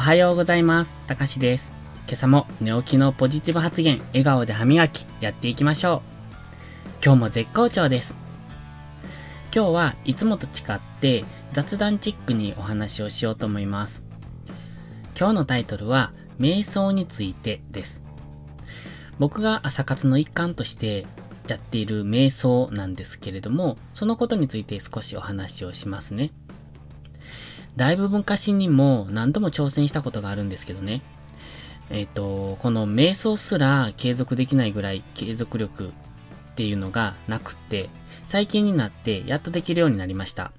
おはようございます。たかしです。今朝も寝起きのポジティブ発言、笑顔で歯磨き、やっていきましょう。今日も絶好調です。今日はいつもと違って雑談チックにお話をしようと思います。今日のタイトルは、瞑想についてです。僕が朝活の一環としてやっている瞑想なんですけれども、そのことについて少しお話をしますね。だいぶ昔にも何度も挑戦したことがあるんですけどね。えっ、と、この瞑想すら継続できないぐらい継続力っていうのがなくって、最近になってやっとできるようになりました。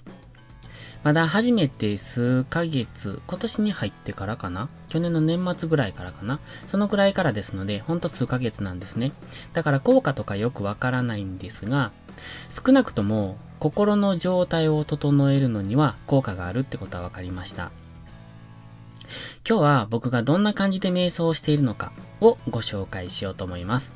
まだ初めて数ヶ月、今年に入ってからかな？去年の年末ぐらいからかな？そのくらいからですので、ほんと数ヶ月なんですね。だから効果とかよくわからないんですが、少なくとも心の状態を整えるのには効果があるってことは分かりました。今日は僕がどんな感じで瞑想をしているのかをご紹介しようと思います。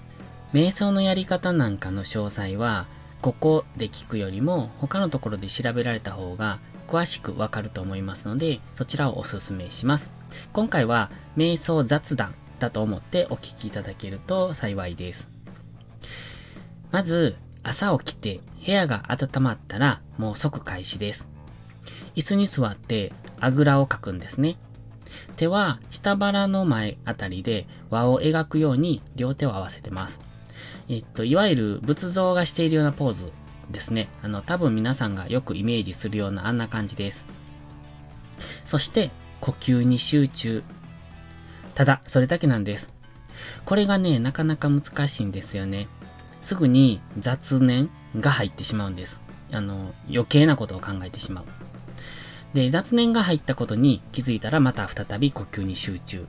瞑想のやり方なんかの詳細は、ここで聞くよりも他のところで調べられた方が詳しくわかると思いますので、そちらをお勧めします。今回は瞑想雑談だと思ってお聞きいただけると幸いです。まず、朝起きて部屋が温まったらもう即開始です。椅子に座ってあぐらをかくんですね。手は下腹の前あたりで輪を描くように両手を合わせてます。えっと、いわゆる仏像がしているようなポーズですね。あの、多分皆さんがよくイメージするようなあんな感じです。そして、呼吸に集中。ただ、それだけなんです。これがね、なかなか難しいんですよね。すぐに雑念が入ってしまうんです。あの、余計なことを考えてしまう。で、雑念が入ったことに気づいたらまた再び呼吸に集中。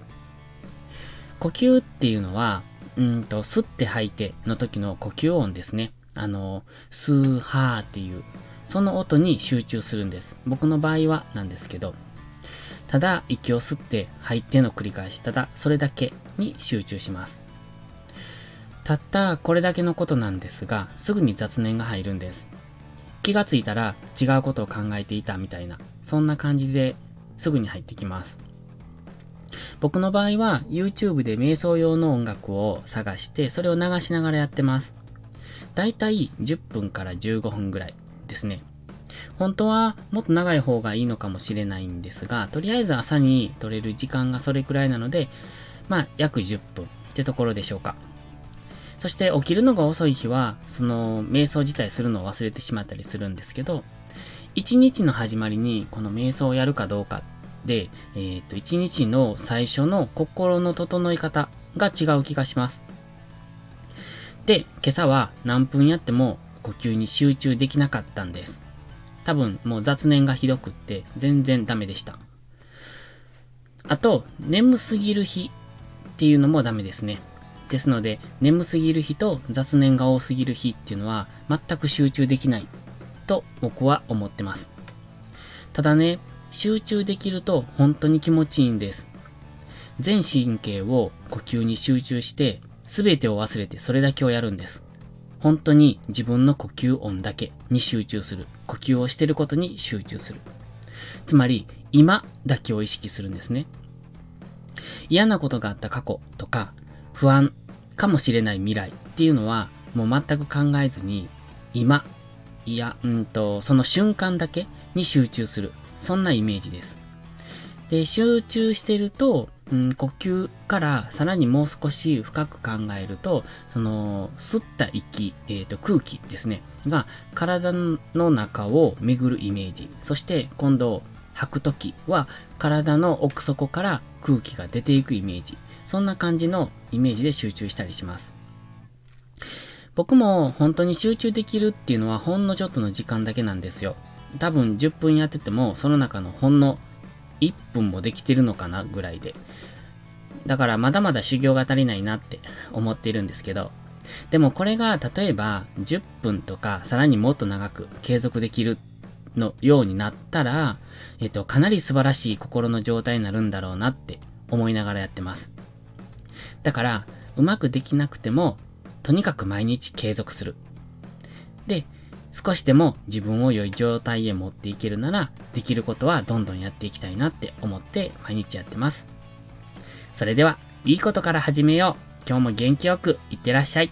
呼吸っていうのは、うんと、吸って吐いての時の呼吸音ですね。あの、スーハーっていう、その音に集中するんです。僕の場合はなんですけど、ただ息を吸って吐いての繰り返し、ただそれだけに集中します。たったこれだけのことなんですが、すぐに雑念が入るんです。気がついたら違うことを考えていたみたいな、そんな感じですぐに入ってきます。僕の場合は YouTube で瞑想用の音楽を探して、それを流しながらやってます。だいたい10分から15分ぐらいですね。本当はもっと長い方がいいのかもしれないんですが、とりあえず朝に取れる時間がそれくらいなので、まあ約10分ってところでしょうか。そして起きるのが遅い日は、その瞑想自体するのを忘れてしまったりするんですけど、一日の始まりにこの瞑想をやるかどうかで、えっ、と、一日の最初の心の整え方が違う気がします。で、今朝は何分やっても呼吸に集中できなかったんです。多分もう雑念がひどくって全然ダメでした。あと、眠すぎる日っていうのもダメですね。ですので、眠すぎる日と雑念が多すぎる日っていうのは全く集中できないと僕は思ってます。ただね、集中できると本当に気持ちいいんです。全神経を呼吸に集中して全てを忘れてそれだけをやるんです。本当に自分の呼吸音だけに集中する。呼吸をしてることに集中する。つまり、今だけを意識するんですね。嫌なことがあった過去とか、不安かもしれない未来っていうのは、もう全く考えずに、今、いや、うんと、その瞬間だけに集中する。そんなイメージです。で、集中してると、うん、呼吸からさらにもう少し深く考えると、その、吸った息、えっ、ー、と、空気ですね、が体の中を巡るイメージ。そして今度、吐くときは体の奥底から空気が出ていくイメージ。そんな感じのイメージで集中したりします。僕も本当に集中できるっていうのはほんのちょっとの時間だけなんですよ。多分10分やっててもその中のほんの1分もできてるのかなぐらいで。だからまだまだ修行が足りないなって思っているんですけど。でもこれが例えば10分とかさらにもっと長く継続できるのようになったら、えっと、かなり素晴らしい心の状態になるんだろうなって思いながらやってます。だから、うまくできなくても、とにかく毎日継続する。で、少しでも自分を良い状態へ持っていけるなら、できることはどんどんやっていきたいなって思って毎日やってます。それでは、いいことから始めよう。今日も元気よくいってらっしゃい。